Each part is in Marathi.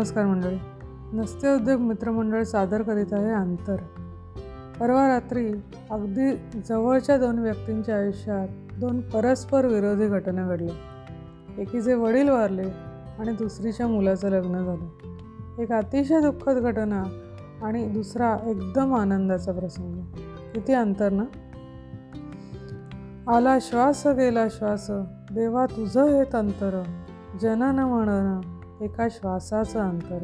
नमस्कार मंडळी. नसते उद्योग मित्रमंडळ सादर करीत आहे अंतर परवा रात्री अगदी जवळच्या दोन व्यक्तींच्या आयुष्यात दोन परस्पर विरोधी घटना घडल्या एकीचे वडील वारले आणि दुसरीच्या मुलाचं लग्न झालं. एक अतिशय दुःखद घटना आणि दुसरा एकदम आनंदाचा प्रसंग. किती अंतर ना? आला श्वास गेला श्वास. देवा तुझं हे तंतर. जनन म्हणणं एका श्वासाचं अंतर.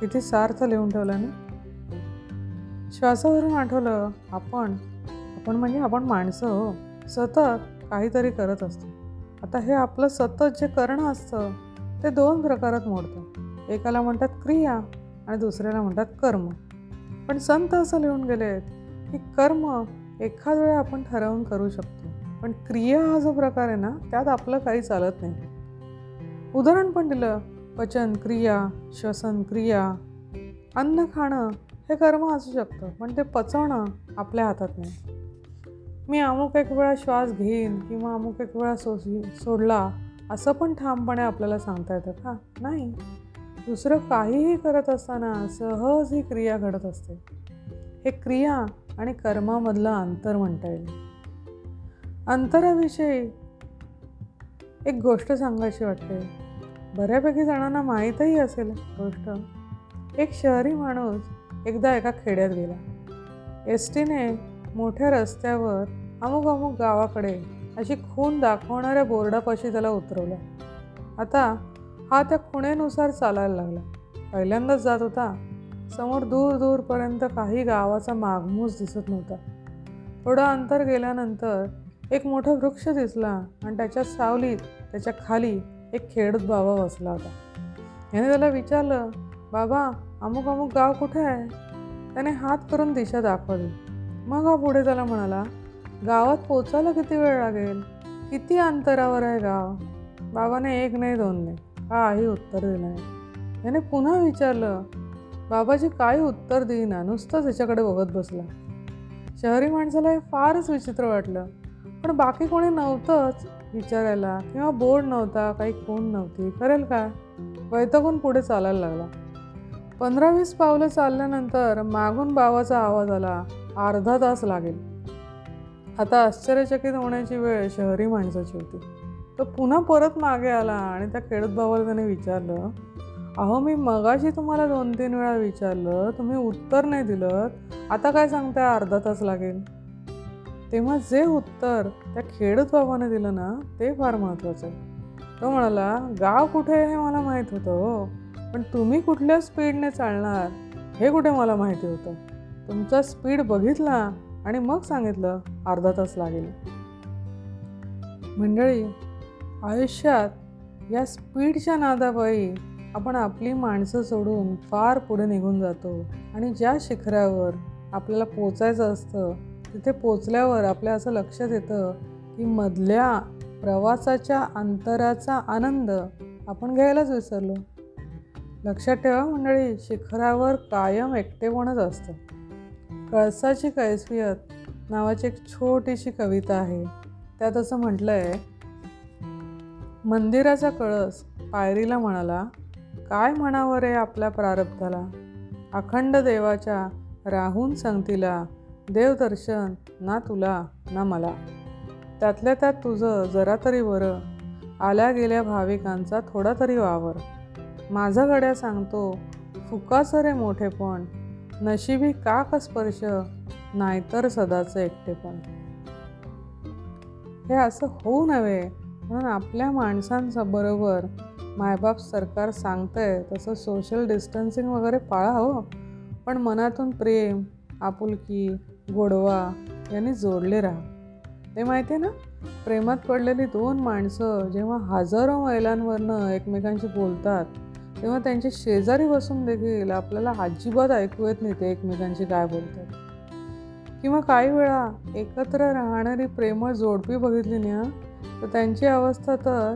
किती सार्थ लिहून ठेवलं ना? श्वासावरून आठवलं आपण आपण म्हणजे आपण माणसं हो. सतत काहीतरी करत असतो. आता हे आपलं सतत जे करणं असतं ते दोन प्रकारात मोडतं. एकाला म्हणतात क्रिया आणि दुसऱ्याला म्हणतात कर्म. पण संत असं लिहून गेलेत की कर्म एखाद वेळा आपण ठरवून करू शकतो. पण क्रिया हा जो प्रकार आहे ना त्यात आपलं काही चालत नाही. उदाहरण पण दिलं. पचन क्रिया श्वसन क्रिया अन्न खाणं हे कर्म असू शकतं पण ते पचवणं आपल्या हातात नाही. मी अमुक एक वेळा श्वास घेईन किंवा अमुक एक वेळा सो सोडला असं पण ठामपणे आपल्याला सांगता येतं का? नाही. दुसरं काहीही करत असताना सहज ही क्रिया घडत असते. हे क्रिया आणि कर्मामधलं अंतर म्हणता येईल. अंतराविषयी एक गोष्ट सांगायची वाटते. बऱ्यापैकी जणांना माहीतही असेल गोष्ट. एक शहरी माणूस एकदा एका खेड्यात गेला. एस टीने मोठ्या रस्त्यावर अमुक अमुक गावाकडे अशी खून दाखवणाऱ्या बोर्डापाशी त्याला उतरवलं. आता हा त्या खुणेनुसार चालायला लागला. पहिल्यांदाच जात होता. समोर दूर दूरपर्यंत काही गावाचा मागमूस दिसत नव्हता. थोडं अंतर गेल्यानंतर एक मोठा वृक्ष दिसला आणि त्याच्या सावलीत त्याच्याखाली एक खेडत बाबा बसला होता. याने त्याला विचारलं बाबा अमुक अमुक गाव कुठे आहे? त्याने हात करून दिशा दाखवली. मग हा पुढे त्याला म्हणाला गावात पोचायला किती वेळ लागेल? किती अंतरावर आहे गाव? बाबाने एक नाही दोन नाही काही उत्तर दिलं नाही. याने पुन्हा विचारलं बाबाजी काही उत्तर देईना नुसतंच ह्याच्याकडे बघत बसला. शहरी माणसाला हे फारच विचित्र वाटलं पण बाकी कोणी नव्हतंच. विचारायला किंवा बोर्ड नव्हता काही खून नव्हती करेल काय वैतकून पुढे चालायला लागला. पंधरा वीस पावलं चालल्यानंतर मागून बावाचा आवाज आला अर्धा तास लागेल. आता आश्चर्यचकित होण्याची वेळ शहरी माणसाची होती. तो पुन्हा परत मागे आला आणि त्या खेडत भावाला त्याने विचारलं अहो मी मगाशी तुम्हाला दोन तीन वेळा विचारलं तुम्ही उत्तर नाही दिलं आता काय सांगताय अर्धा तास लागेल? तेव्हा जे उत्तर त्या खेडत बाबाने दिलं ना ते फार महत्त्वाचं आहे. तो म्हणाला गाव कुठे आहे हे मला माहीत होतं हो पण तुम्ही कुठल्या स्पीडने चालणार हे कुठे मला माहिती होतं. तुमचा स्पीड बघितला आणि मग सांगितलं अर्धा तास लागेल. मंडळी आयुष्यात या स्पीडच्या नादापायी आपण आपली माणसं सोडून फार पुढे निघून जातो आणि ज्या शिखरावर आपल्याला पोचायचं असतं तिथे पोचल्यावर आपल्या असं लक्षात येतं की मधल्या प्रवासाच्या अंतराचा आनंद आपण घ्यायलाच विसरलो. लक्षात ठेवा मंडळी शिखरावर कायम एकटेपणच असतं. कळसाची कैफियत नावाची एक छोटीशी कविता आहे. त्यात असं म्हटलं आहे मंदिराचा कळस पायरीला म्हणाला काय म्हणावं रे आपल्या प्रारब्धाला? अखंड देवाच्या राहून संगतीला देवदर्शन ना तुला ना मला. त्यातल्या त्यात तुझं जरा तरी बरं. आल्या गेल्या भाविकांचा थोडा तरी वावर. माझा गड्या सांगतो फुकास रे मोठेपण नशिबी का स्पर्श नाहीतर सदाचं एकटेपण हे असं होऊ नव्हे. म्हणून आपल्या माणसांचा बरोबर मायबाप सरकार सांगतंय तसं सोशल डिस्टन्सिंग वगैरे पाळा हो. पण मनातून प्रेम आपुलकी गोडवा यांनी जोडले राहा. ते माहिती आहे ना प्रेमात पडलेली दोन माणसं जेव्हा हजारो मैलांवरनं एकमेकांशी बोलतात तेव्हा त्यांचे शेजारी बसून देखील आपल्याला अजिबात ऐकू येत नाही ते एकमेकांशी काय बोलतात. किंवा काही वेळा एकत्र राहणारी प्रेमळ जोडपी बघितली ना तर त्यांची अवस्था तर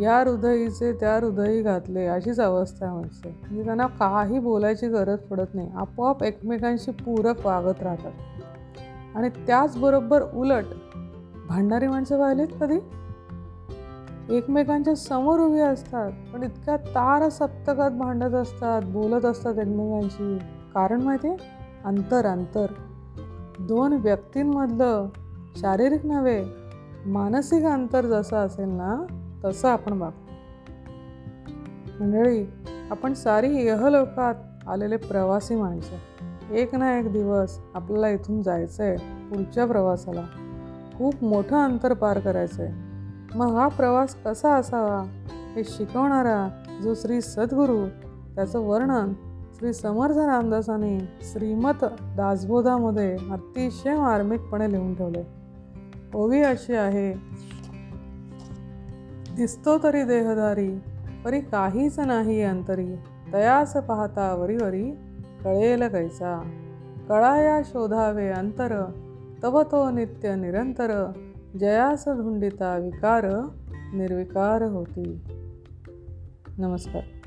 या हृदयीचे त्या हृदयी घातले अशीच अवस्था म्हणजे म्हणजे त्यांना काही बोलायची गरज पडत नाही आपोआप एकमेकांशी पूरक वागत राहतात. आणि त्याचबरोबर उलट भांडणारी माणसं पाहिलीत कधी? एकमेकांच्या समोर उभी असतात पण इतक्या तार सप्तकात भांडत असतात बोलत असतात एकमेकांशी. कारण माहिती आहे अंतर अंतर. दोन व्यक्तींमधलं शारीरिक नव्हे मानसिक अंतर जसं असेल ना तसं आपण वागतो मंडळी आपण सारी यहलोकात आलेले प्रवासी माणसं. एक ना एक दिवस आपल्याला इथून जायचं आहे पुढच्या प्रवासाला. खूप मोठं अंतर पार करायचं आहे मग हा प्रवास कसा असावा? हे शिकवणारा जो श्री सद्गुरू त्याचं वर्णन श्री समर्थ रामदासाने श्रीमत दासबोधामध्ये अतिशय मार्मिकपणे लिहून ठेवले ओवी अशी आहे दिसतो तरी देहदारी परी काहीच नाही अंतरी तयास पाहता वरी वरी कळेल कैसा? कळाया शोधावे अंतर तव तो नित्य निरंतर जयास धुंडिता विकार निर्विकार होती. नमस्कार.